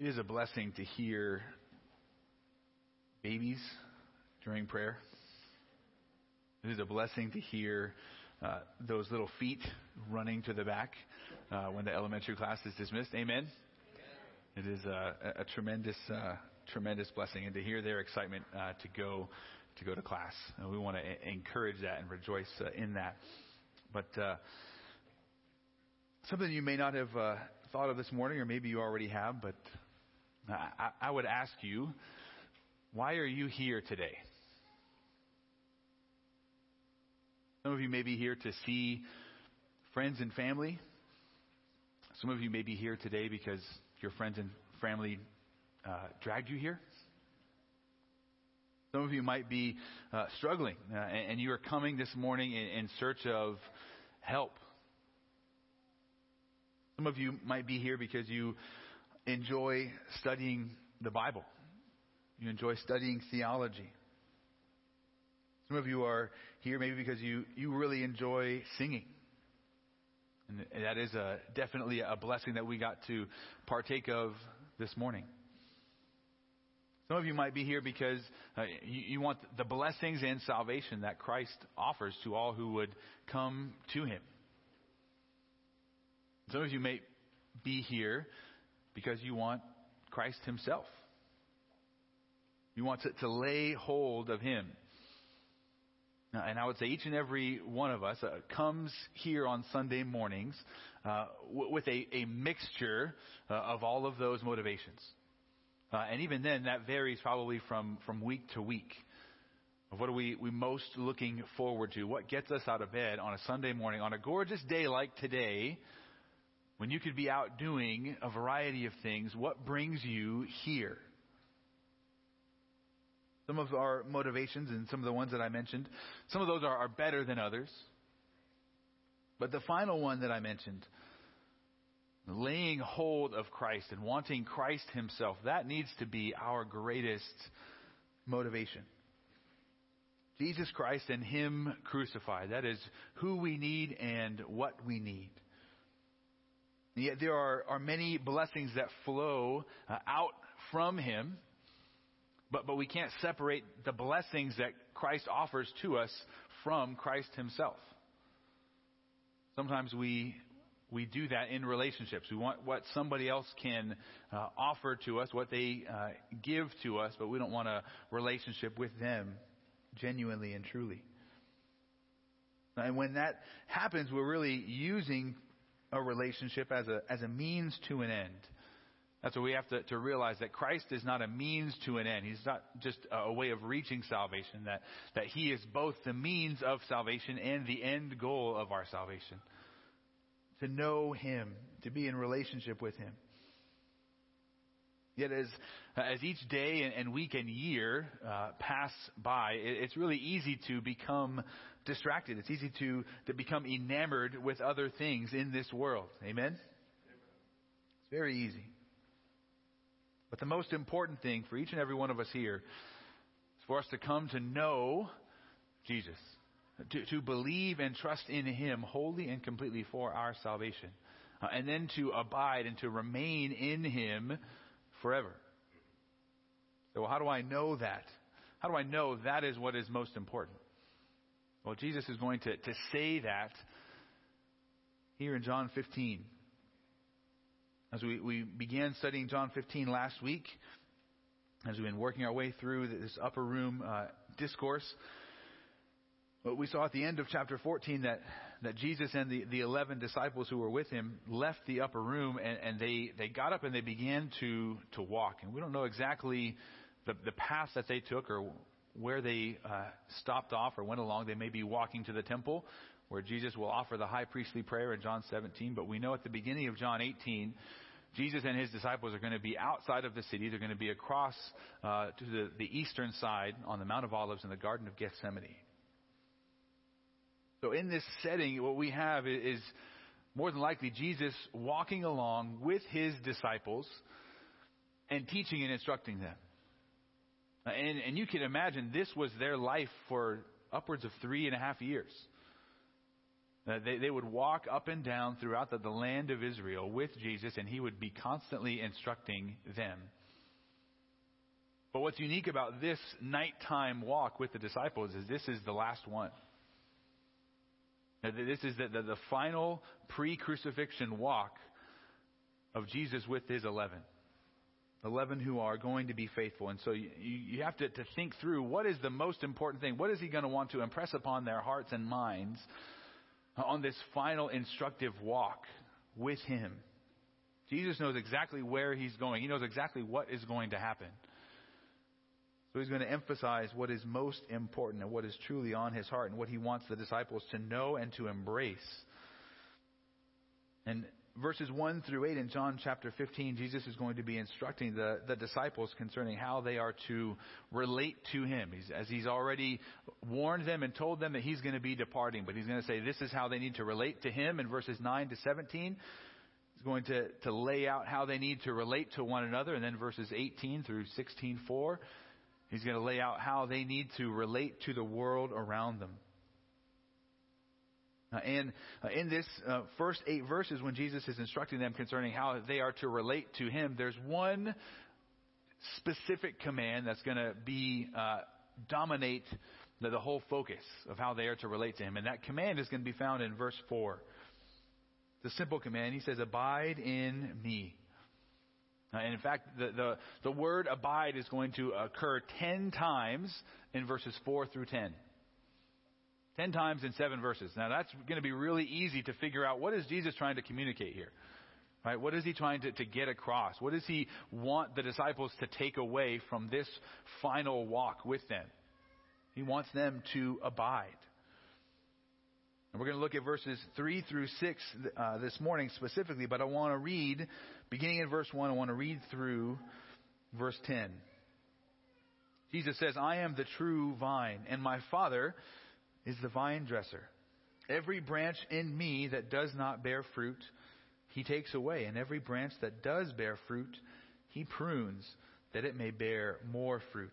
It is a blessing to hear babies during prayer. It is a blessing to hear uh, those little feet running to the back uh, when the elementary class is dismissed. Amen. It is a, a tremendous, uh, tremendous blessing, and to hear their excitement uh, to go to go to class. And we want to encourage that and rejoice uh, in that. But uh, something you may not have thought of this morning, or maybe you already have, but I, I would ask you, why are you here today? Some of you may be here to see friends and family. Some of you may be here today because your friends and family uh, dragged you here. Some of you might be uh, struggling, uh, and, and, you are coming this morning in, in search of help. Some of you might be here because you enjoy studying the Bible. You enjoy studying theology. Some of you are here maybe because you, you really enjoy singing. And that is a, definitely a blessing that we got to partake of this morning. Some of you might be here because uh, you, you want the blessings and salvation that Christ offers to all who would come to Him. Some of you may be here because you want Christ Himself. You want to, to lay hold of Him. And I would say each and every one of us uh, comes here on Sunday mornings uh, w- with a, a mixture uh, of all of those motivations. Uh, and even then, that varies probably from, from week to week. What are we, we most looking forward to? What gets us out of bed on a Sunday morning, on a gorgeous day like today, when you could be out doing a variety of things, what brings you here? Some of our motivations and some of the ones that I mentioned, some of those are, are better than others. But the final one that I mentioned, laying hold of Christ and wanting Christ Himself, that needs to be our greatest motivation. Jesus Christ and Him crucified. That is who we need and what we need. And yet there are, are many blessings that flow uh, out from Him, but, but we can't separate the blessings that Christ offers to us from Christ Himself. Sometimes we, we do that in relationships. We want what somebody else can uh, offer to us, what they uh, give to us, but we don't want a relationship with them genuinely and truly. And when that happens, we're really using a relationship as a, as a means to an end. That's what we have to, to realize that Christ is not a means to an end. He's not just a way of reaching salvation, that, that He is both the means of salvation and the end goal of our salvation. To know Him, to be in relationship with Him. Yet, as, as each day and, week and year uh, pass by, it's really easy to become distracted. It's easy to, to become enamored with other things in this world. Amen? It's very easy. But the most important thing for each and every one of us here is for us to come to know Jesus, to, to believe and trust in Him wholly and completely for our salvation, uh, and then to abide and to remain in Him forever. So, how do I know that? How do I know that is what is most important? Well, Jesus is going to, to say that here in John 15. As we, we began studying John 15 last week, as we've been working our way through this upper room uh, discourse, but we saw at the end of chapter 14 that, that Jesus and the, the 11 disciples who were with him left the upper room and, and they, they got up and they began to, to walk. And we don't know exactly the, the path that they took or where they uh, stopped off or went along. They may be walking to the temple where Jesus will offer the high priestly prayer in John 17. But we know at the beginning of John 18, Jesus and his disciples are going to be outside of the city. They're going to be across uh, to the, the eastern side on the Mount of Olives in the Garden of Gethsemane. So in this setting, what we have is more than likely Jesus walking along with his disciples and teaching and instructing them. And, and you can imagine this was their life for upwards of three and a half years. Uh, they, they would walk up and down throughout the, the land of Israel with Jesus, and he would be constantly instructing them. But what's unique about this nighttime walk with the disciples is this is the last one. This is the, the, the final pre crucifixion walk of Jesus with his 11. 11 who are going to be faithful. And so you, you have to, to think through what is the most important thing? What is he going to want to impress upon their hearts and minds on this final instructive walk with him? Jesus knows exactly where he's going, he knows exactly what is going to happen. So he's going to emphasize what is most important and what is truly on his heart and what he wants the disciples to know and to embrace. And verses 1 through 8 in John chapter 15, Jesus is going to be instructing the, the disciples concerning how they are to relate to him. He's, as he's already warned them and told them that he's going to be departing, but he's going to say this is how they need to relate to him in verses 9 to 17. He's going to, to lay out how they need to relate to one another, and then verses 18 through 16, 4 He's going to lay out how they need to relate to the world around them. Uh, and uh, in this uh, first eight verses, when Jesus is instructing them concerning how they are to relate to Him, there's one specific command that's going to be uh, dominate the, the whole focus of how they are to relate to Him. And that command is going to be found in verse 4. The simple command. He says, Abide in me. Uh, and in fact, the, the, the word abide is going to occur 10 times in verses 4 through 10. 10 times in 7 verses. Now that's going to be really easy to figure out what is Jesus trying to communicate here. Right? What is he trying to, to get across? What does he want the disciples to take away from this final walk with them? He wants them to abide. And we're going to look at verses 3 through 6 uh, this morning specifically, but I want to read, beginning in verse 1, I want to read through verse 10. Jesus says, I am the true vine, and my Father is the vine dresser. Every branch in me that does not bear fruit, he takes away, and every branch that does bear fruit, he prunes, that it may bear more fruit.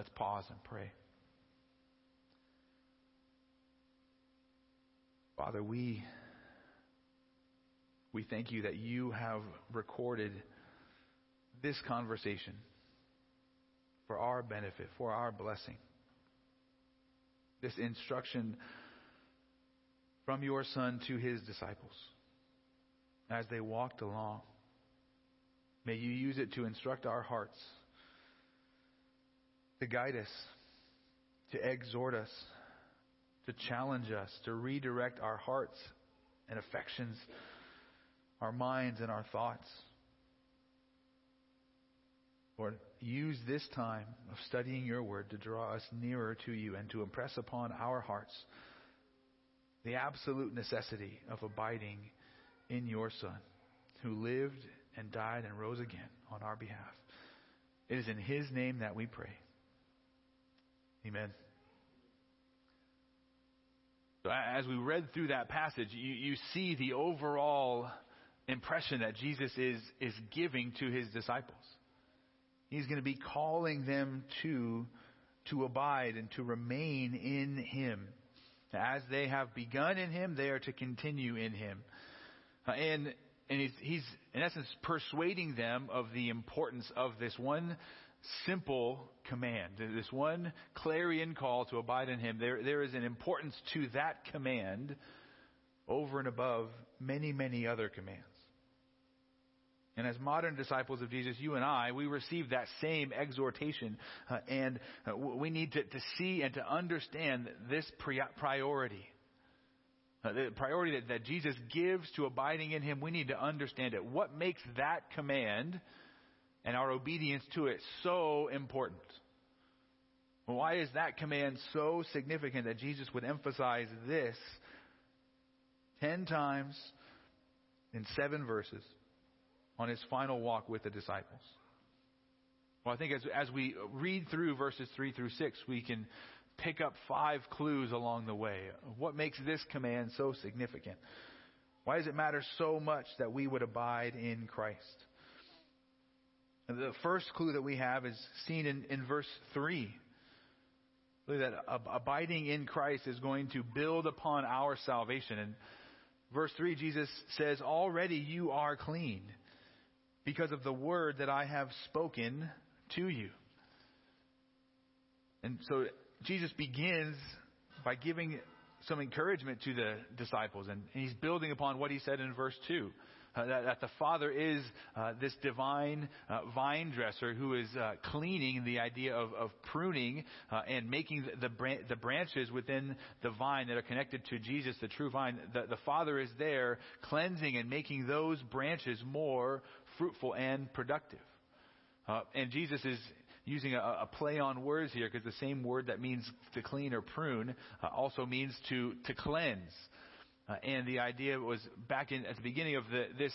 Let's pause and pray. Father, we, we thank you that you have recorded this conversation for our benefit, for our blessing. This instruction from your Son to his disciples as they walked along. May you use it to instruct our hearts to guide us, to exhort us, to challenge us, to redirect our hearts and affections, our minds and our thoughts. Lord, use this time of studying your word to draw us nearer to you and to impress upon our hearts the absolute necessity of abiding in your Son, who lived and died and rose again on our behalf. It is in his name that we pray. Amen. So as we read through that passage, you, you see the overall impression that Jesus is, is giving to his disciples. He's going to be calling them to, to abide and to remain in him. As they have begun in him, they are to continue in him. Uh, and and he's, he's, in essence, persuading them of the importance of this one simple command, this one clarion call to abide in him. There, there is an importance to that command over and above many, many other commands. And as modern disciples of Jesus, you and I, we receive that same exhortation. Uh, and uh, we need to, to see and to understand this priority. Uh, the priority that, that Jesus gives to abiding in Him, we need to understand it. What makes that command and our obedience to it so important? Why is that command so significant that Jesus would emphasize this ten times in seven verses on his final walk with the disciples? Well, I think as, as we read through verses 3 through 6, we can pick up five clues along the way. What makes this command so significant? Why does it matter so much that we would abide in Christ? The first clue that we have is seen in, in verse 3. That abiding in Christ is going to build upon our salvation. And verse 3, Jesus says, Already you are clean because of the word that I have spoken to you. And so Jesus begins by giving some encouragement to the disciples, and he's building upon what he said in verse 2. Uh, that, that, the Father is uh, this divine uh, vine dresser who is uh, cleaning the idea of, of pruning uh, and making the, the, the, branches within the vine that are connected to Jesus, the true vine. The, the Father is there cleansing and making those branches more fruitful and productive. And Jesus is using a, a play on words here because the same word that means to clean or prune uh, also means to, to cleanse. Uh, and the idea was back in, at the beginning of the, this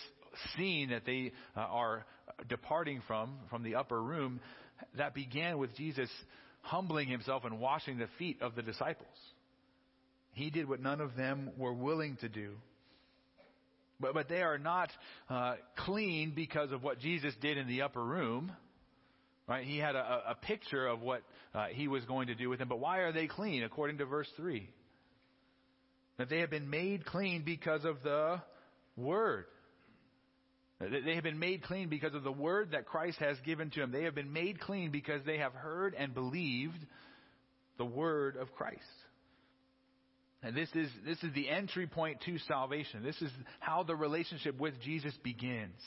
scene that they uh, are departing from, from the upper room, that began with Jesus humbling himself and washing the feet of the disciples. He did what none of them were willing to do. But, but they are not uh, clean because of what Jesus did in the upper room. Right? He had a, a picture of what uh, he was going to do with them. But why are they clean? According to verse 3. That they have been made clean because of the Word. They have been made clean because of the Word that Christ has given to them. They have been made clean because they have heard and believed the Word of Christ. And this is, this is the entry point to salvation. This is how the relationship with Jesus begins.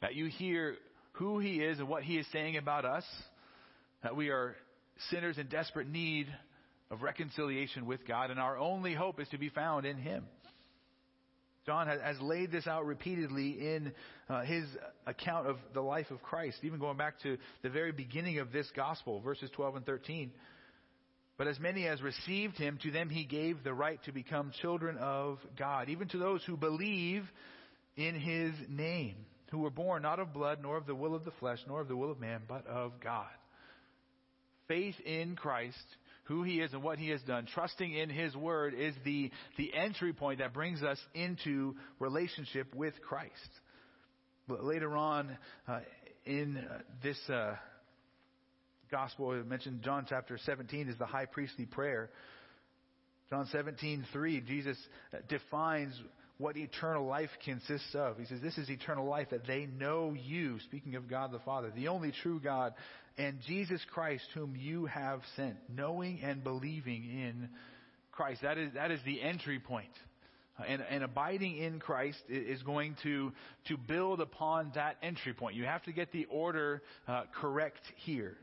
That you hear who He is and what He is saying about us, that we are sinners in desperate need of reconciliation with God, and our only hope is to be found in Him. John has laid this out repeatedly in uh, his account of the life of Christ, even going back to the very beginning of this gospel, verses 12 and 13. But as many as received him, to them he gave the right to become children of God, even to those who believe in his name who were born not of blood, nor of the will of the flesh, nor of the will of man, but of God. Faith in Christ, who he is and what he has done, trusting in his word is the, the entry point that brings us into relationship with Christ. Later on uh, in uh, this uh, gospel, I mentioned John chapter 17 is the high priestly prayer. John 17, 3, Jesus defines what eternal life consists of. He says, This is eternal life, that they know you, speaking of God the Father, the only true God, and Jesus Christ, whom you have sent, knowing and believing in Christ. That is, that is the entry point. And, and abiding in Christ is going to, to build upon that entry point. You have to get the order uh, correct here.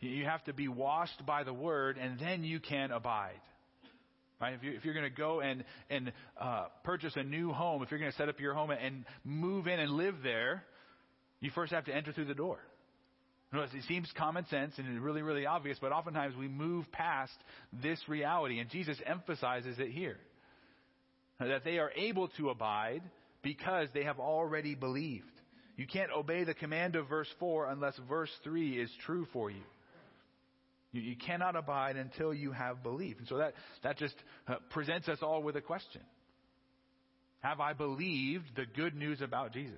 You have to be washed by the Word, and then you can abide. Right? If, you, if you're going to go and, and uh, purchase a new home, if you're going to set up your home and move in and live there, you first have to enter through the door. It seems common sense and really, really obvious, but oftentimes we move past this reality, and Jesus emphasizes it here. That they are able to abide because they have already believed. You can't obey the command of verse 4 unless verse 3 is true for you. You, you cannot abide until you have believed. And so that, that just uh, presents us all with a question. Have I believed the good news about Jesus?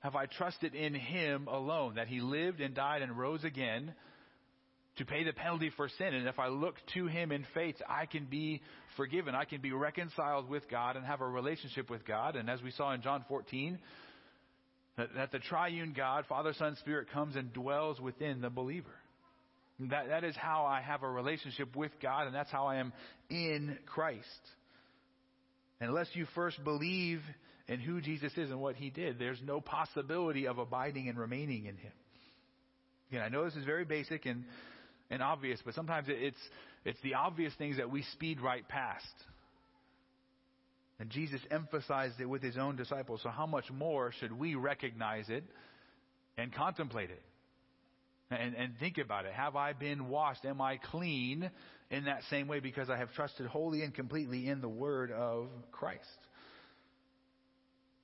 Have I trusted in Him alone, that He lived and died and rose again to pay the penalty for sin? And if I look to Him in faith, I can be forgiven. I can be reconciled with God and have a relationship with God. And as we saw in John 14, that, that the triune God, Father, Son, Spirit, comes and dwells within the believer. That, that is how I have a relationship with God, and that's how I am in Christ. Unless you first believe in who Jesus is and what he did, there's no possibility of abiding and remaining in him. Again, I know this is very basic and, and obvious, but sometimes it's, it's the obvious things that we speed right past. And Jesus emphasized it with his own disciples, so how much more should we recognize it and contemplate it? And, and think about it. Have I been washed? Am I clean in that same way because I have trusted wholly and completely in the word of Christ?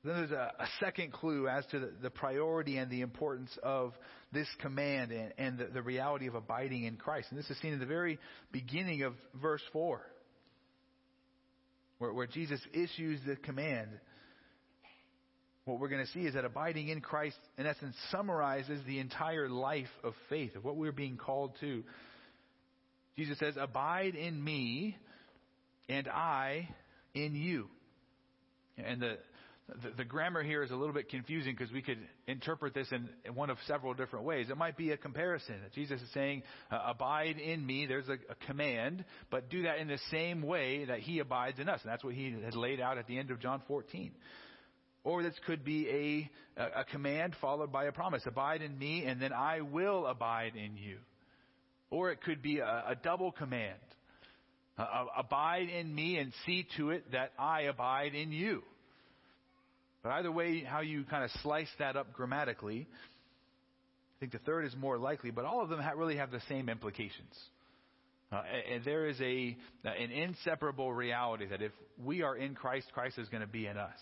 Then there's a, a second clue as to the, the, priority and the importance of this command and, and the, the reality of abiding in Christ. And this is seen in the very beginning of verse 4, where, where Jesus issues the command what we're going to see is that abiding in Christ, in essence, summarizes the entire life of faith, of what we're being called to. Jesus says, Abide in me, and I in you. And the, the, the grammar here is a little bit confusing because we could interpret this in, in, one of several different ways. It might be a comparison. Jesus is saying, uh, Abide in me. There's a, a command, but do that in the same way that he abides in us. And that's what he has laid out at the end of John 14. Or this could be a, a command followed by a promise. Abide in me, and then I will abide in you. Or it could be a, a double command. Uh, abide in me and see to it that I abide in you. But either way, how you kind of slice that up grammatically, I think the third is more likely, but all of them really have the same implications. Uh, and there is a, an inseparable reality that if we are in Christ, Christ is going to be in us.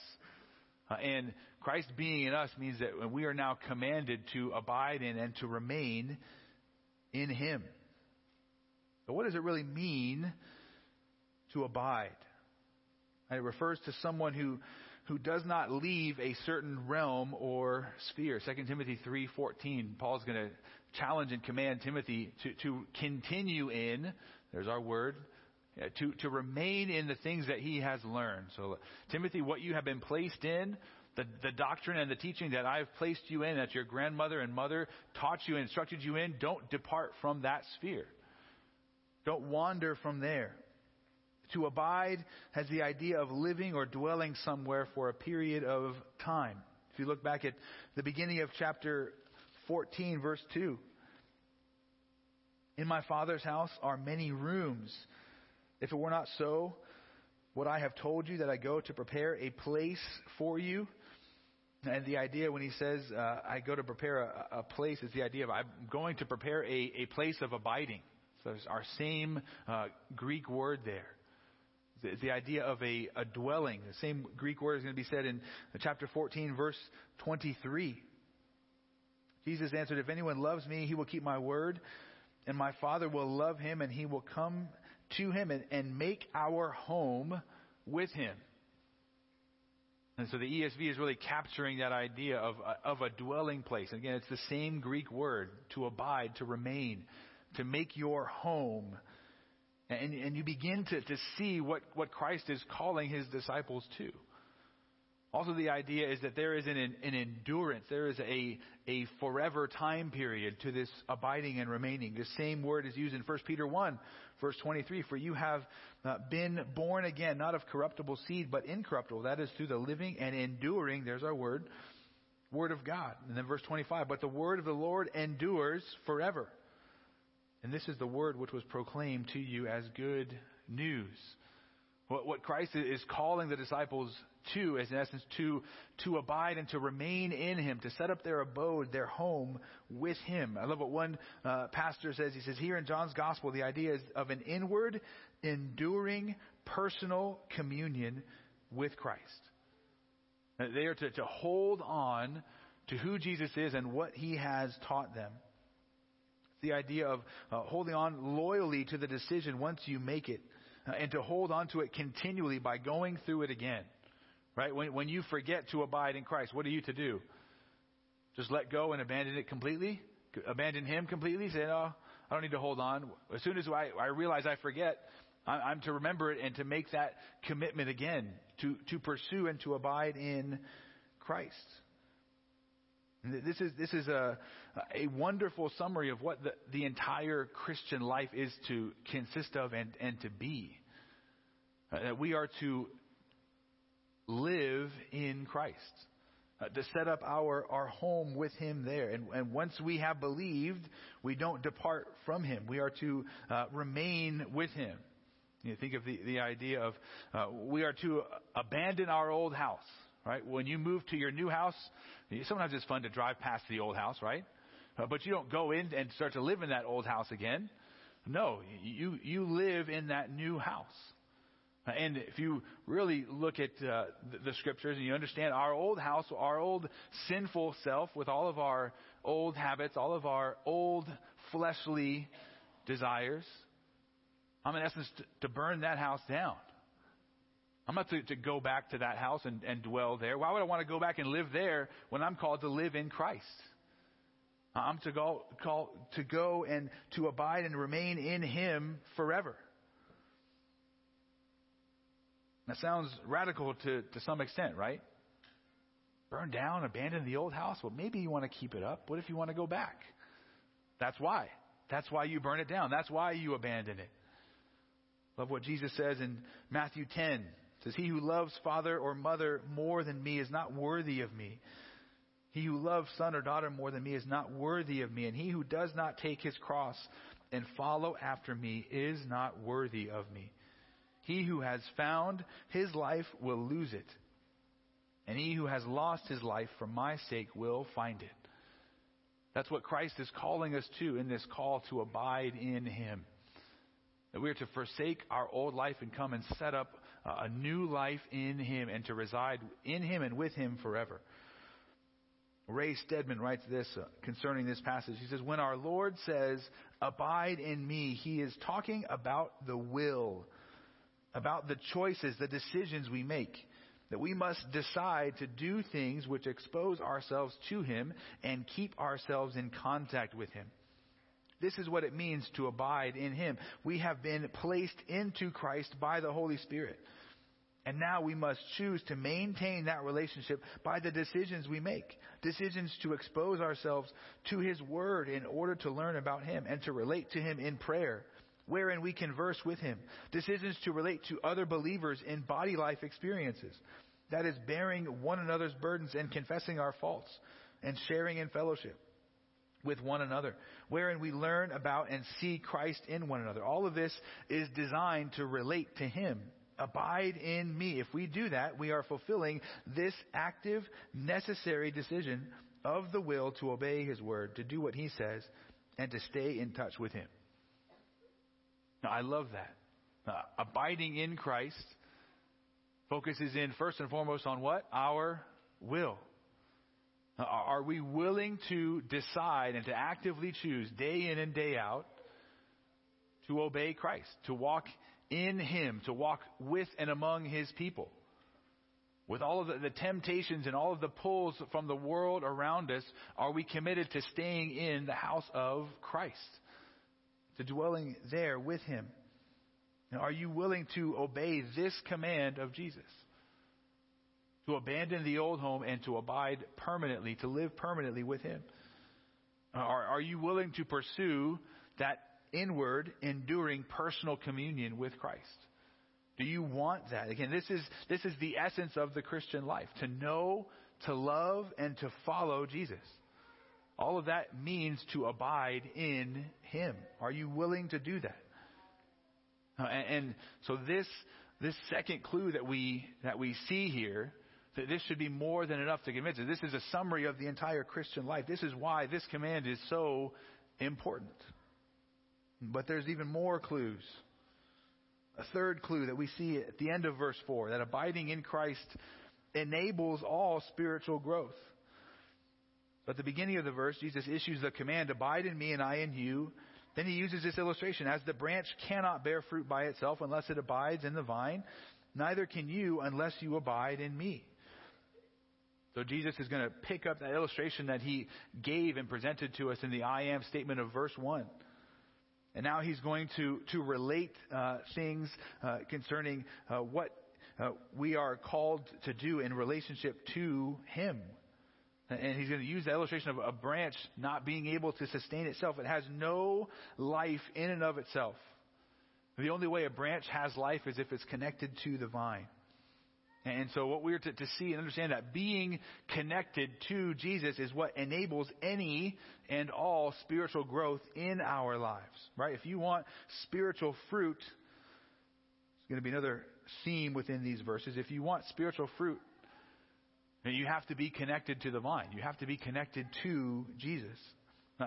Uh, and Christ being in us means that we are now commanded to abide in and to remain in Him. But what does it really mean to abide? And it refers to someone who, who does not leave a certain realm or sphere. 2 Timothy 3.14, Paul's going to challenge and command Timothy to, to continue in, there's our word, to, to remain in the things that he has learned. So, Timothy, what you have been placed in, the, the doctrine and the teaching that I've placed you in, that your grandmother and mother taught you and instructed you in, don't depart from that sphere. Don't wander from there. To abide has the idea of living or dwelling somewhere for a period of time. If you look back at the beginning of chapter 14, verse 2, in my Father's house are many rooms. If it were not so, would I have told you that I go to prepare a place for you? And the idea when he says, uh, I go to prepare a, a, place, is the idea of I'm going to prepare a, a place of abiding. So it's our same uh, Greek word there. The, the idea of a, a dwelling. The same Greek word is going to be said in chapter 14, verse 23. Jesus answered, If anyone loves me, he will keep my word, and my Father will love him, and he will come to him and, and make our home with him. And so the ESV is really capturing that idea of, of a dwelling place. And Again, it's the same Greek word to abide, to remain, to make your home. And, and you begin to, to see what, what Christ is calling his disciples to. Also, the idea is that there is an, an endurance, there is a, a forever time period to this abiding and remaining. The same word is used in 1 Peter 1, verse 23 For you have uh, been born again, not of corruptible seed, but incorruptible. That is through the living and enduring, there's our word, word of God. And then verse 25 But the word of the Lord endures forever. And this is the word which was proclaimed to you as good news. What, what Christ is calling the disciples to is in essence to, to abide and to remain in Him, to set up their abode, their home with Him. I love what one uh, pastor says. He says, here in John's Gospel, the idea is of an inward, enduring, personal communion with Christ. They are to, to hold on to who Jesus is and what He has taught them The idea of uh, holding on loyally to the decision once you make it, uh, and to hold on to it continually by going through it again. Right? When, when you forget to abide in Christ, what are you to do? Just let go and abandon it completely? Abandon Him completely? Say, no, I don't need to hold on. As soon as I, I realize I forget, I, I'm to remember it and to make that commitment again, to, to pursue and to abide in Christ. This is, this is a, a wonderful summary of what the, the entire Christian life is to consist of and, and to be. Uh, that we are to live in Christ, uh, to set up our, our home with Him there. And, and once we have believed, we don't depart from Him. We are to uh, remain with Him. You think of the, the idea of uh, we are to abandon our old house, right? When you move to your new house, Sometimes it's fun to drive past the old house, right? Uh, but you don't go in and start to live in that old house again. No, you, you live in that new house. Uh, and if you really look at uh, the, scriptures and you understand our old house, our old sinful self with all of our old habits, all of our old fleshly desires, I'm in essence to, to burn that house down. I'm not to, to go back to that house and, and dwell there. Why would I want to go back and live there when I'm called to live in Christ? I'm to go, call, to go and to abide and remain in Him forever. That sounds radical to, to some extent, right? Burn down, abandon the old house. Well, maybe you want to keep it up. What if you want to go back? That's why. That's why you burn it down. That's why you abandon it. Love what Jesus says in Matthew 10, says, He who loves father or mother more than me is not worthy of me. He who loves son or daughter more than me is not worthy of me. And he who does not take his cross and follow after me is not worthy of me. He who has found his life will lose it. And he who has lost his life for my sake will find it. That's what Christ is calling us to in this call to abide in him. That we are to forsake our old life and come and set up a new life in Him and to reside in Him and with Him forever. Ray Stedman writes this uh, concerning this passage. He says, When our Lord says, Abide in me, He is talking about the will, about the choices, the decisions we make. That we must decide to do things which expose ourselves to Him and keep ourselves in contact with Him. This is what it means to abide in Him. We have been placed into Christ by the Holy Spirit. And now we must choose to maintain that relationship by the decisions we make. Decisions to expose ourselves to His Word in order to learn about Him and to relate to Him in prayer, wherein we converse with Him. Decisions to relate to other believers in body life experiences. That is, bearing one another's burdens and confessing our faults and sharing in fellowship with one another, wherein we learn about and see Christ in one another. All of this is designed to relate to Him. Abide in me. If we do that, we are fulfilling this active, necessary decision of the will to obey His word, to do what He says, and to stay in touch with Him. Now, I love that. Uh, abiding in Christ focuses in first and foremost on what? Our will. Are we willing to decide and to actively choose day in and day out to obey Christ, to walk in Him, to walk with and among His people? With all of the, the, temptations and all of the pulls from the world around us, are we committed to staying in the house of Christ? To dwelling there with Him? are you willing to obey this command of Jesus? To abandon the old home and to abide permanently, to live permanently with Him? Are, are you willing to pursue that inward, enduring personal communion with Christ? Do you want that? Again, this is, this is the essence of the Christian life to know, to love, and to follow Jesus. All of that means to abide in Him. Are you willing to do that? Uh, and, and, so this, this second clue that we, that we see here that this should be more than enough to convince us. This is a summary of the entire Christian life. This is why this command is so important. But there's even more clues. A third clue that we see at the end of verse 4 that abiding in Christ enables all spiritual growth. At the beginning of the verse, Jesus issues the command, Abide in me and I in you. Then he uses this illustration As the branch cannot bear fruit by itself unless it abides in the vine, neither can you unless you abide in me. So Jesus is going to pick up that illustration that he gave and presented to us in the I am statement of verse 1. And now he's going to, to relate uh, things uh, concerning uh, what uh, we are called to do in relationship to him. And he's going to use the illustration of a branch not being able to sustain itself. It has no life in and of itself. The only way a branch has life is if it's connected to the vine. And so what we're to, to, see and understand that being connected to Jesus is what enables any and all spiritual growth in our lives. Right? If you want spiritual fruit, it's going to be another theme within these verses. If you want spiritual fruit, then you have to be connected to the vine. You have to be connected to Jesus.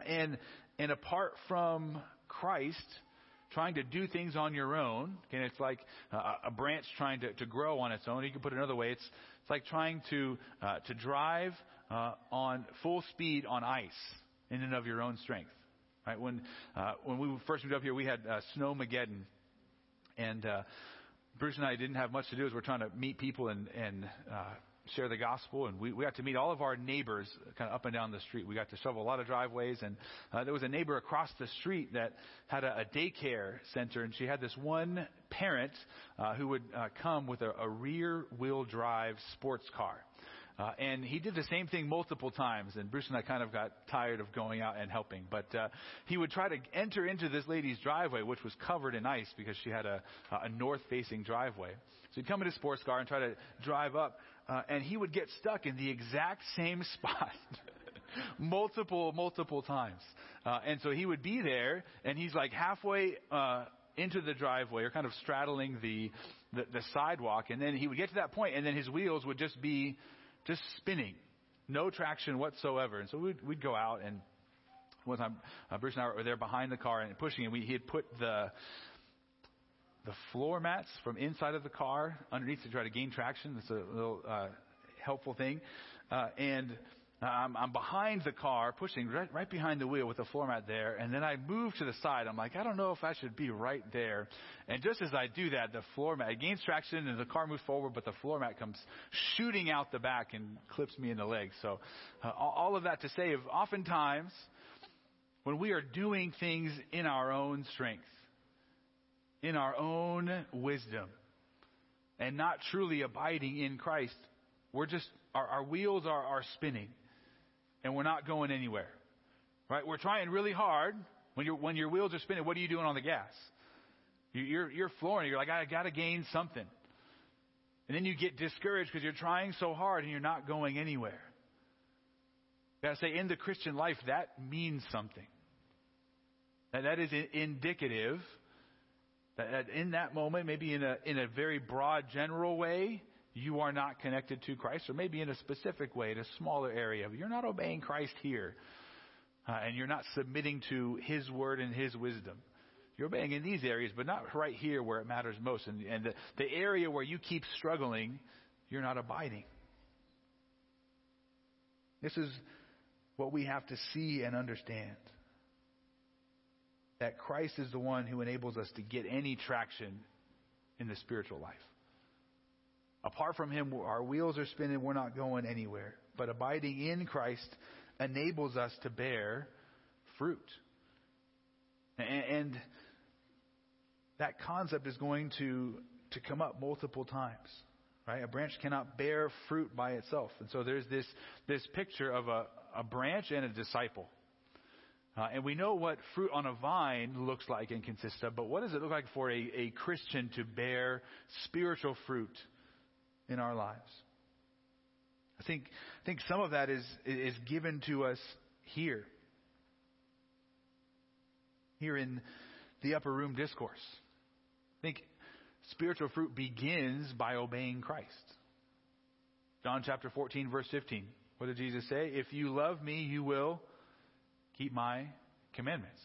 And and apart from Christ, trying to do things on your own. Okay, it's like uh, a branch trying to, to grow on its own. You can put it another way. It's, it's like trying to, uh, to drive uh, on full speed on ice in and of your own strength. Right? When, uh, when we first moved up here, we had uh, Snowmageddon. And uh, Bruce and I didn't have much to do as we're trying to meet people and, and uh, share the gospel, and we, we got to meet all of our neighbors kind of up and down the street. We got to shovel a lot of driveways, and uh, there was a neighbor across the street that had a, a daycare center, and she had this one parent uh, who would uh, come with a, a rear-wheel drive sports car. Uh, and he did the same thing multiple times, and Bruce and I kind of got tired of going out and helping. But uh, he would try to enter into this lady's driveway, which was covered in ice because she had a, a north-facing driveway. So he'd come in his sports car and try to drive up uh, and he would get stuck in the exact same spot. multiple, multiple times. Uh, and so he would be there, and he's like halfway uh, into the driveway, or kind of straddling the, the, the sidewalk, and then he would get to that point, and then his wheels would just be just spinning, no traction whatsoever. And so we'd, we'd go out, and one time uh, Bruce and I were there behind the car and pushing, and we, he had put the the floor mats from inside of the car underneath to try to gain traction. That's a little uh, helpful thing. Uh, and I'm, I'm behind the car, pushing right, right behind the wheel with the floor mat there. And then I move to the side. I'm like, I don't know if I should be right there. And just as I do that, the floor mat gains traction and the car moves forward, but the floor mat comes shooting out the back and clips me in the leg. So uh, all of that to say, oftentimes when we are doing things in our own strength, in our own wisdom and not truly abiding in Christ, we're just, our, our wheels are, are spinning and we're not going anywhere. Right? We're trying really hard. When, you when your wheels are spinning, what are you doing on the gas? You're, you're flooring. You're like, I got to gain something. And then you get discouraged because you're trying so hard and you're not going anywhere. I gotta say, in the Christian life, that means something. That, that is indicative that in that moment, maybe in a, in a very broad, general way, you are not connected to Christ, or maybe in a specific way, in a smaller area. You're not obeying Christ here, uh, and you're not submitting to His word and His wisdom. You're obeying in these areas, but not right here where it matters most. And, and the, the area where you keep struggling, you're not abiding. This is what we have to see and understand that Christ is the one who enables us to get any traction in the spiritual life. Apart from Him, our wheels are spinning, we're not going anywhere. But abiding in Christ enables us to bear fruit. And, that concept is going to, to come up multiple times. Right? A branch cannot bear fruit by itself. And so there's this, this picture of a, a branch and a disciple. Uh, and we know what fruit on a vine looks like and consists of, but what does it look like for a, a Christian to bear spiritual fruit in our lives? I think, I think some of that is, is given to us here. Here in the upper room discourse. I think spiritual fruit begins by obeying Christ. John chapter 14, verse 15. What did Jesus say? If you love me, you will keep my commandments.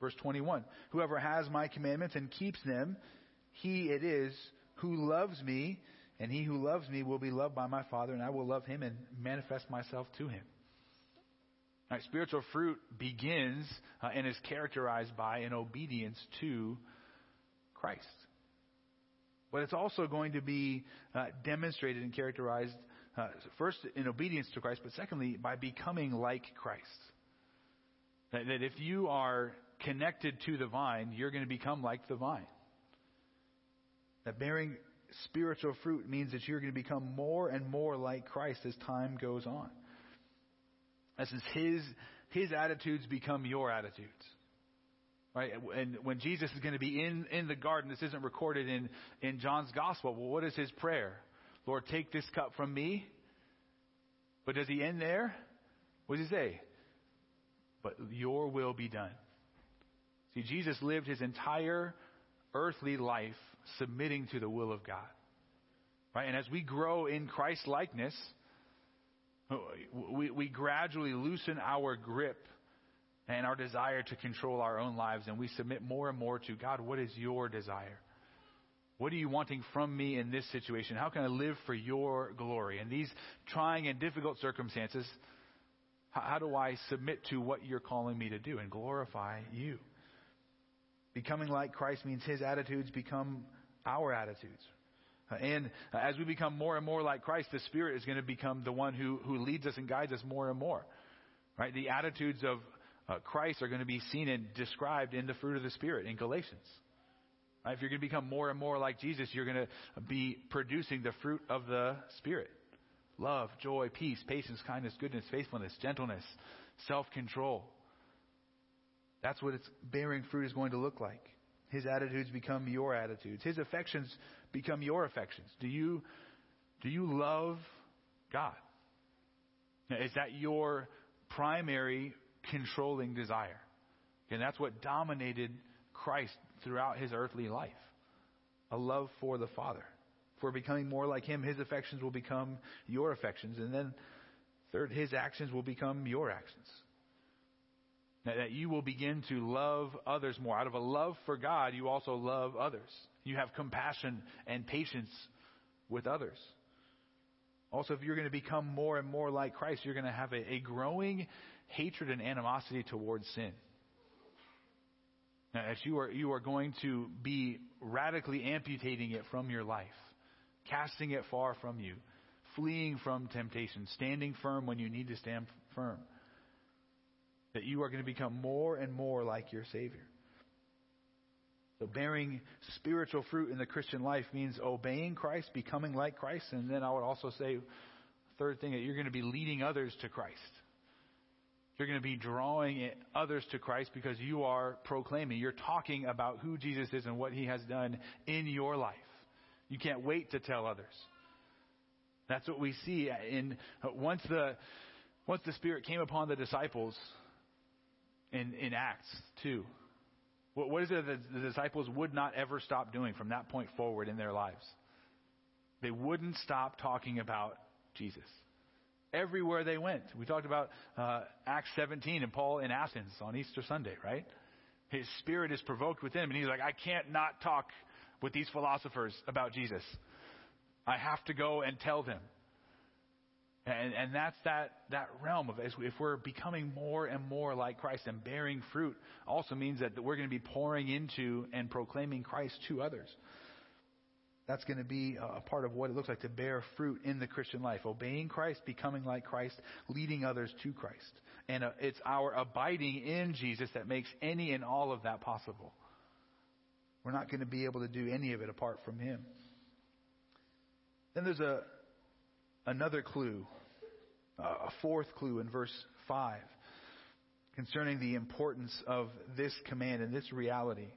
Verse 21 Whoever has my commandments and keeps them, he it is who loves me, and he who loves me will be loved by my Father, and I will love him and manifest myself to him. Right, spiritual fruit begins uh, and is characterized by an obedience to Christ. But it's also going to be uh, demonstrated and characterized uh, first in obedience to Christ, but secondly by becoming like Christ. That, that if you are connected to the vine, you're going to become like the vine. That bearing spiritual fruit means that you're going to become more and more like Christ as time goes on. As his his attitudes become your attitudes. Right? And when Jesus is going to be in, in the garden, this isn't recorded in, in John's gospel. Well, what is his prayer? Lord, take this cup from me. But does he end there? What does he say? But your will be done. See, Jesus lived his entire earthly life submitting to the will of God. Right? And as we grow in Christ likeness, we, we gradually loosen our grip and our desire to control our own lives, and we submit more and more to God, what is your desire? What are you wanting from me in this situation? How can I live for your glory? In these trying and difficult circumstances, how, do I submit to what you're calling me to do and glorify you? Becoming like Christ means his attitudes become our attitudes. Uh, and uh, as we become more and more like Christ, the Spirit is going to become the one who, who leads us and guides us more and more. Right? The attitudes of uh, Christ are going to be seen and described in the fruit of the Spirit in Galatians. Right? If you're going to become more and more like Jesus, you're going to be producing the fruit of the Spirit love, joy, peace, patience, kindness, goodness, faithfulness, gentleness, self control. That's what its bearing fruit is going to look like. His attitudes become your attitudes. His affections become your affections. Do you, do you love God? Is that your primary controlling desire? And that's what dominated Christ throughout his earthly life a love for the Father. For becoming more like him, his affections will become your affections. And then, third, his actions will become your actions. That you will begin to love others more. Out of a love for God, you also love others. You have compassion and patience with others. Also, if you're going to become more and more like Christ, you're going to have a, a growing hatred and animosity towards sin. Now, as you are, you are going to be radically amputating it from your life, casting it far from you, fleeing from temptation, standing firm when you need to stand firm that you are going to become more and more like your Savior. So, bearing spiritual fruit in the Christian life means obeying Christ, becoming like Christ, and then I would also say, third thing, that you're going to be leading others to Christ. You're going to be drawing others to Christ because you are proclaiming, you're talking about who Jesus is and what he has done in your life. You can't wait to tell others. That's what we see in once the once the Spirit came upon the disciples, in, in Acts 2. What, what is it that the disciples would not ever stop doing from that point forward in their lives? They wouldn't stop talking about Jesus. Everywhere they went. We talked about uh, Acts 17 and Paul in Athens on Easter Sunday, right? His spirit is provoked within him, and he's like, I can't not talk with these philosophers about Jesus. I have to go and tell them. And, and that's that, that realm of if we're becoming more and more like Christ and bearing fruit also means that we're going to be pouring into and proclaiming Christ to others. That's going to be a part of what it looks like to bear fruit in the Christian life. Obeying Christ, becoming like Christ, leading others to Christ. And uh, it's our abiding in Jesus that makes any and all of that possible. We're not going to be able to do any of it apart from Him. Then there's a, another clue, a fourth clue in verse 5 concerning the importance of this command and this reality.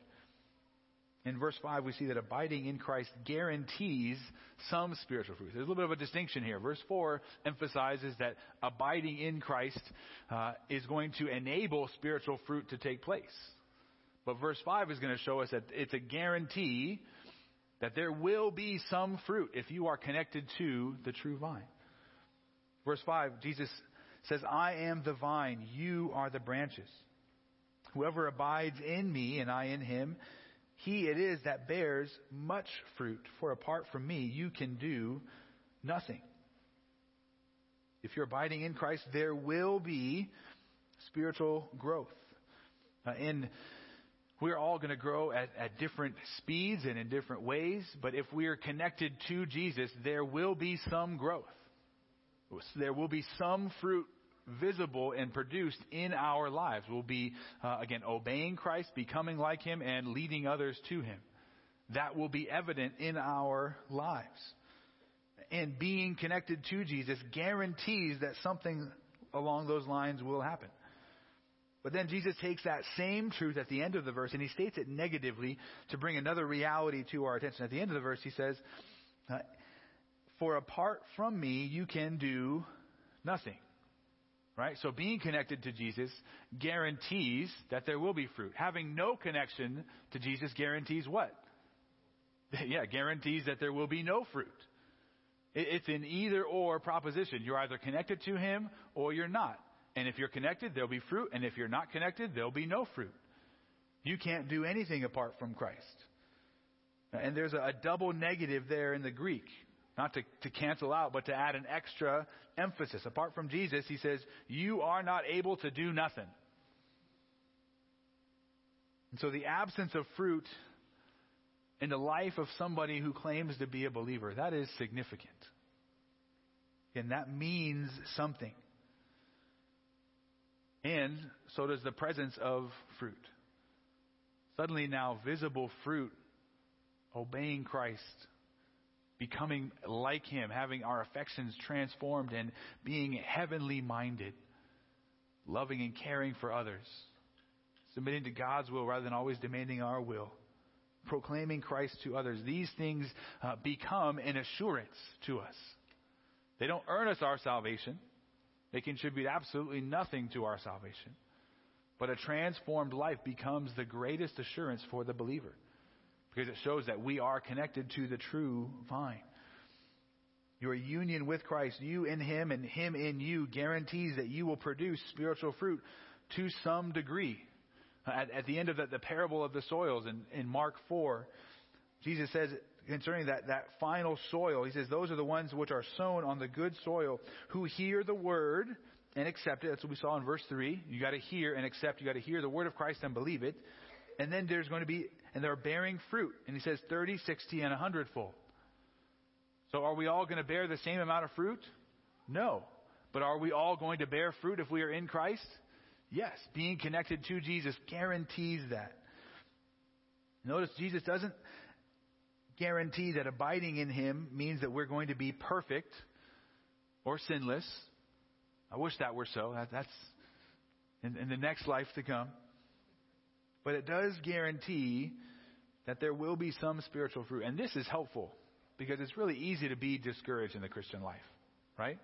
In verse 5, we see that abiding in Christ guarantees some spiritual fruit. There's a little bit of a distinction here. Verse 4 emphasizes that abiding in Christ uh, is going to enable spiritual fruit to take place. But verse 5 is going to show us that it's a guarantee that there will be some fruit if you are connected to the true vine. Verse 5, Jesus says, I am the vine, you are the branches. Whoever abides in me and I in him, he it is that bears much fruit, for apart from me you can do nothing. If you're abiding in Christ, there will be spiritual growth. Uh, and we're all going to grow at, at different speeds and in different ways, but if we are connected to Jesus, there will be some growth. There will be some fruit visible and produced in our lives. We'll be, uh, again, obeying Christ, becoming like Him, and leading others to Him. That will be evident in our lives. And being connected to Jesus guarantees that something along those lines will happen. But then Jesus takes that same truth at the end of the verse and he states it negatively to bring another reality to our attention. At the end of the verse, he says, For apart from me, you can do nothing. Right? So being connected to Jesus guarantees that there will be fruit. Having no connection to Jesus guarantees what? yeah, guarantees that there will be no fruit. It's an either or proposition. You're either connected to Him or you're not. And if you're connected, there'll be fruit. And if you're not connected, there'll be no fruit. You can't do anything apart from Christ. And there's a, double negative there in the Greek. Not to, to cancel out, but to add an extra emphasis. Apart from Jesus, he says, You are not able to do nothing. And so the absence of fruit in the life of somebody who claims to be a believer, that is significant. And that means something. And so does the presence of fruit. Suddenly now visible fruit, obeying Christ, becoming like Him, having our affections transformed and being heavenly minded, loving and caring for others, submitting to God's will rather than always demanding our will proclaiming Christ to others, these things uh, become an assurance to us. They don't earn us our salvation. They contribute absolutely nothing to our salvation. But a transformed life becomes the greatest assurance for the believer because it shows that we are connected to the true vine. Your union with Christ, you in Him and Him in you, guarantees that you will produce spiritual fruit to some degree. At, at the end of the, the, parable of the soils in, in Mark 4, Jesus says concerning that, that final soil, He says, Those are the ones which are sown on the good soil who hear the word and accept it. That's what we saw in verse 3. You got to hear and accept. You got to hear the word of Christ and believe it. And then there's going to be, and they're bearing fruit. And He says 30, 60, and 100 fold. So are we all going to bear the same amount of fruit? No. But are we all going to bear fruit if we are in Christ? Yes, being connected to Jesus guarantees that. Notice Jesus doesn't guarantee that abiding in Him means that we're going to be perfect or sinless. I wish that were so. That, that's in, in the next life to come. But it does guarantee that there will be some spiritual fruit. And this is helpful because it's really easy to be discouraged in the Christian life, right?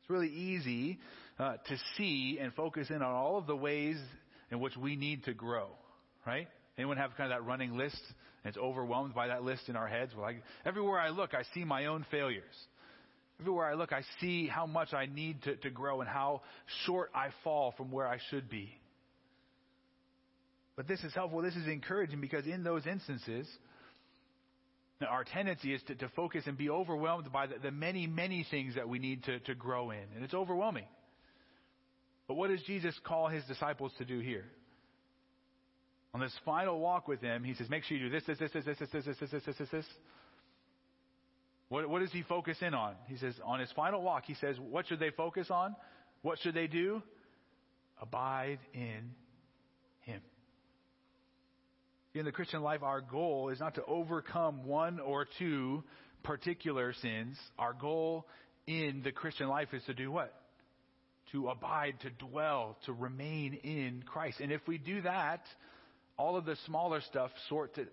It's really easy uh, to see and focus in on all of the ways in which we need to grow, right? Anyone have kind of that running list? And it's overwhelmed by that list in our heads. Well, I, everywhere I look, I see my own failures. Everywhere I look, I see how much I need to, to grow and how short I fall from where I should be. But this is helpful. This is encouraging because in those instances, our tendency is to, to focus and be overwhelmed by the, the many, many things that we need to, to grow in. And it's overwhelming. But what does Jesus call his disciples to do here? On this final walk with him, he says, make sure you do this, this, this, this, this, this, this, this, this, this, this. What, what does he focus in on? He says, on his final walk, he says, what should they focus on? What should they do? Abide in him. In the Christian life, our goal is not to overcome one or two particular sins. Our goal in the Christian life is to do what? To abide, to dwell, to remain in Christ. And if we do that, all of the smaller stuff sort to,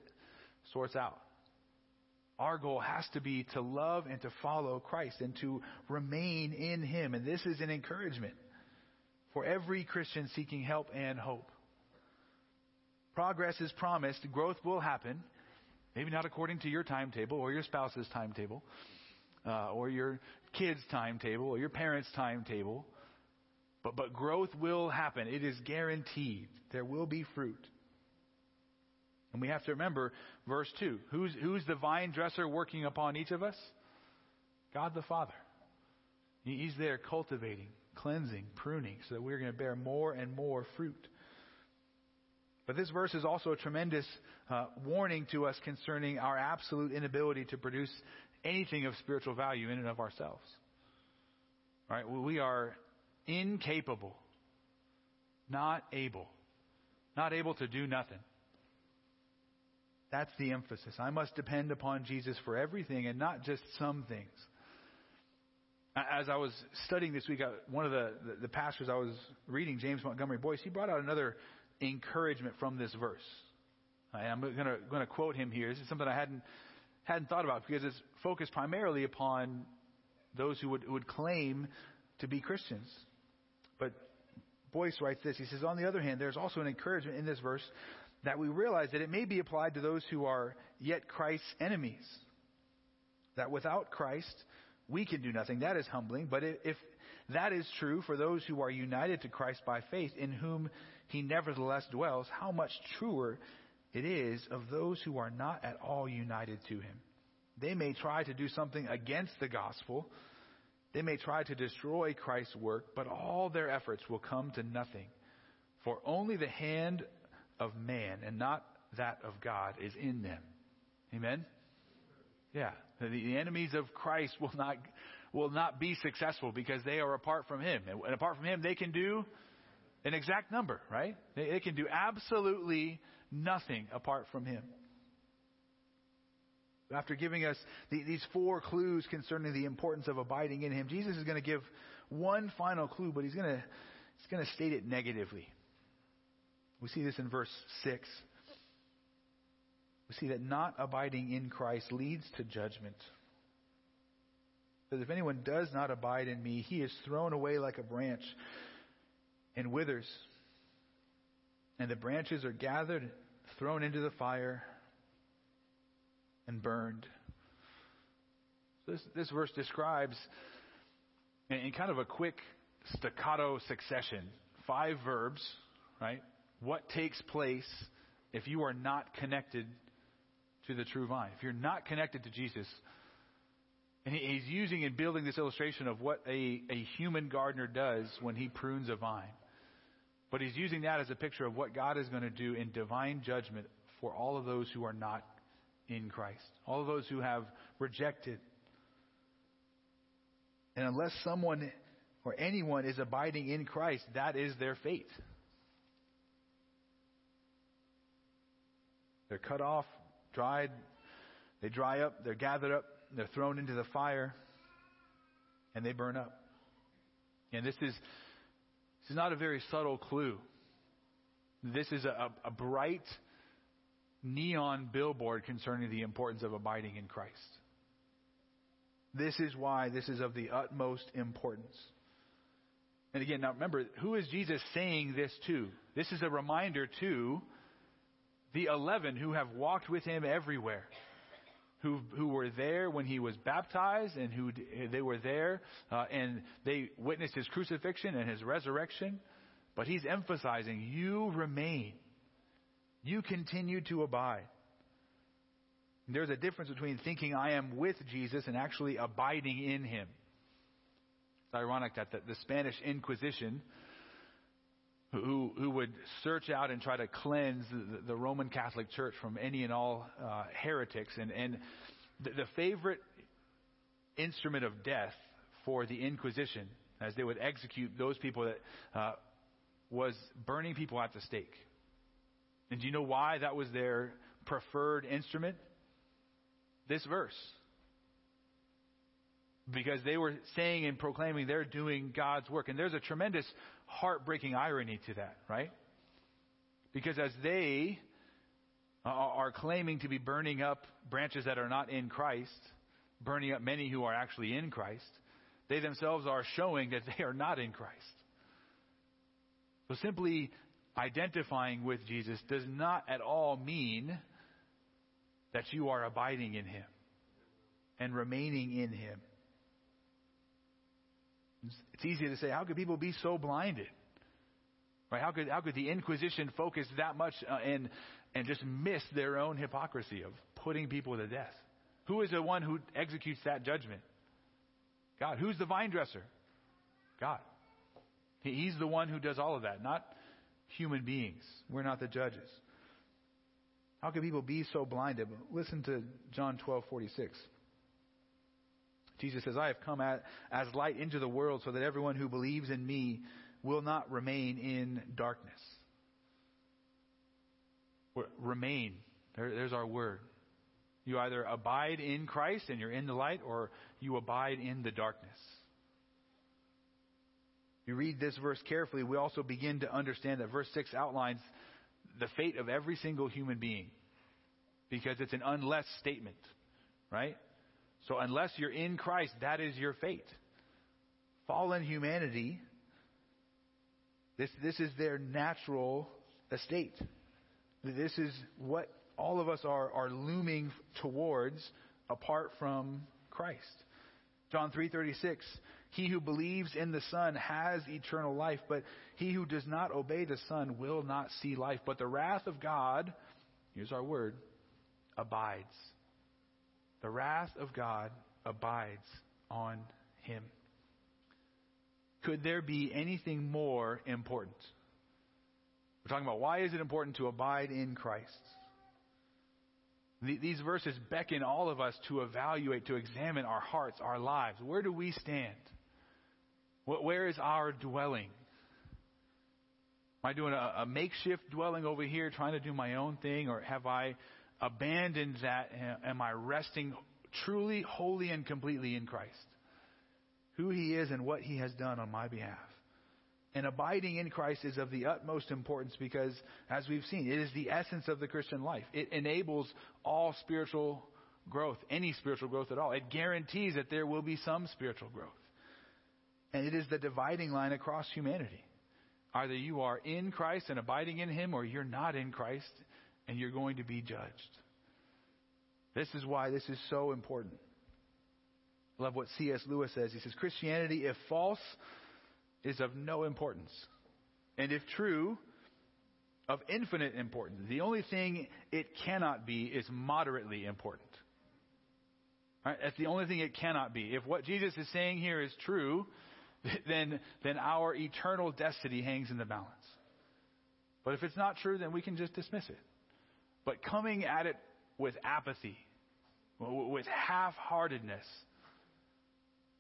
sorts out. Our goal has to be to love and to follow Christ and to remain in Him. And this is an encouragement for every Christian seeking help and hope. Progress is promised. Growth will happen. Maybe not according to your timetable or your spouse's timetable, uh, or your kid's timetable or your parents' timetable. But, but growth will happen. It is guaranteed. There will be fruit. And we have to remember verse 2. Who's, who's the vine dresser working upon each of us? God the Father. He's there cultivating, cleansing, pruning, so that we're going to bear more and more fruit. But this verse is also a tremendous uh, warning to us concerning our absolute inability to produce anything of spiritual value in and of ourselves. Right, we are incapable, not able, not able to do nothing. That's the emphasis. I must depend upon Jesus for everything and not just some things. As I was studying this week, one of the, the, the pastors I was reading, James Montgomery Boice, he brought out another encouragement from this verse. I'm going to, going to quote him here. This is something I hadn't, hadn't thought about because it's focused primarily upon those who would, would claim to be Christians. But Boice writes this. He says, On the other hand, there's also an encouragement in this verse that we realize that it may be applied to those who are yet Christ's enemies. That without Christ, we can do nothing. That is humbling. But if that is true for those who are united to Christ by faith, in whom he nevertheless dwells, how much truer it is of those who are not at all united to him. They may try to do something against the gospel. They may try to destroy Christ's work, but all their efforts will come to nothing. For only the hand of man and not that of God is in them. Amen? Yeah. The enemies of Christ will not, will not be successful because they are apart from Him. And apart from Him, they can do an exact number, right? They, they can do absolutely nothing apart from Him. After giving us the, these four clues concerning the importance of abiding in Him, Jesus is going to give one final clue, but He's going to, he's going to state it negatively. We see this in verse 6. We see that not abiding in Christ leads to judgment. Because if anyone does not abide in me, he is thrown away like a branch and withers. And the branches are gathered, thrown into the fire, and burned. So This, this verse describes, in, in kind of a quick staccato succession, five verbs, right? What takes place if you are not connected to the true vine? If you're not connected to Jesus, and he's using and building this illustration of what a, a human gardener does when he prunes a vine. But he's using that as a picture of what God is going to do in divine judgment for all of those who are not in Christ, all of those who have rejected. And unless someone or anyone is abiding in Christ, that is their fate. They're cut off, dried, they dry up, they're gathered up, they're thrown into the fire, and they burn up. And this is, this is not a very subtle clue. This is a, a bright neon billboard concerning the importance of abiding in Christ. This is why this is of the utmost importance. And again, now remember, who is Jesus saying this to? This is a reminder to the 11 who have walked with him everywhere, who, who were there when he was baptized and who they were there uh, and they witnessed his crucifixion and his resurrection. But he's emphasizing, you remain. You continue to abide. There's a difference between thinking I am with Jesus and actually abiding in him. It's ironic that the, the Spanish Inquisition who, who would search out and try to cleanse the, the Roman Catholic Church from any and all uh, heretics. And, and the, the favorite instrument of death for the Inquisition, as they would execute those people that uh, was burning people at the stake. And do you know why that was their preferred instrument? This verse. Because they were saying and proclaiming they're doing God's work. And there's a tremendous heartbreaking irony to that, right? Because as they are claiming to be burning up branches that are not in Christ, burning up many who are actually in Christ, they themselves are showing that they are not in Christ. So simply identifying with Jesus does not at all mean that you are abiding in Him and remaining in Him. It's easy to say, how could people be so blinded? Right? How could, how could the Inquisition focus that much uh, and, and just miss their own hypocrisy of putting people to death? Who is the one who executes that judgment? God. Who's the vine dresser? God. He's the one who does all of that, not human beings. We're not the judges. How can people be so blinded? Listen to John 12:46. Jesus says, "I have come as light into the world so that everyone who believes in me will not remain in darkness." Remain. There, there's our word. You either abide in Christ and you're in the light, or you abide in the darkness. You read this verse carefully, we also begin to understand that verse 6 outlines the fate of every single human being because it's an unless statement, right? So unless you're in Christ, that is your fate. Fallen humanity, this, this is their natural estate. This is what all of us are, are looming towards apart from Christ. John 3:36 He who believes in the Son has eternal life but he who does not obey the Son will not see life but the wrath of God here's our word abides the wrath of God abides on him could there be anything more important we're talking about why is it important to abide in Christ these verses beckon all of us to evaluate, to examine our hearts, our lives. Where do we stand? Where is our dwelling? Am I doing a, a, makeshift dwelling over here, trying to do my own thing, or have I abandoned that? Am I resting truly, wholly, and completely in Christ? Who He is and what He has done on my behalf. And abiding in Christ is of the utmost importance because, as we've seen, it is the essence of the Christian life. It enables all spiritual growth, any spiritual growth at all. It guarantees that there will be some spiritual growth. And it is the dividing line across humanity. Either you are in Christ and abiding in Him, or you're not in Christ and you're going to be judged. This is why this is so important. I love what C.S. Lewis says. He says, Christianity, if false, is of no importance. And if true, of infinite importance. The only thing it cannot be is moderately important. Right? That's the only thing it cannot be. If what Jesus is saying here is true, then, then our eternal destiny hangs in the balance. But if it's not true, then we can just dismiss it. But coming at it with apathy, with half heartedness,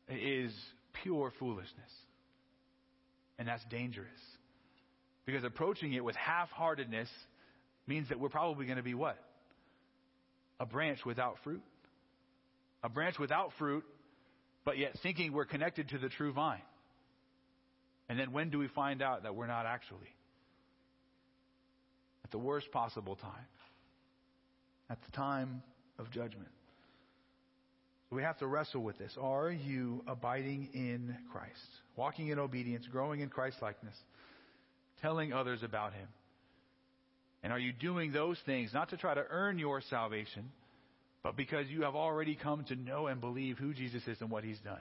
is pure foolishness. And that's dangerous. Because approaching it with half heartedness means that we're probably going to be what? A branch without fruit. A branch without fruit, but yet thinking we're connected to the true vine. And then when do we find out that we're not actually? At the worst possible time. At the time of judgment. We have to wrestle with this. Are you abiding in Christ? Walking in obedience, growing in Christ likeness, telling others about Him? And are you doing those things not to try to earn your salvation, but because you have already come to know and believe who Jesus is and what He's done?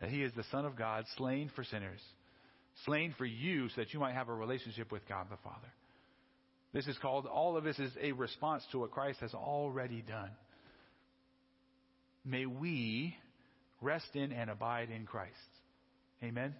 That He is the Son of God, slain for sinners, slain for you so that you might have a relationship with God the Father. This is called, all of this is a response to what Christ has already done may we rest in and abide in Christ. Amen.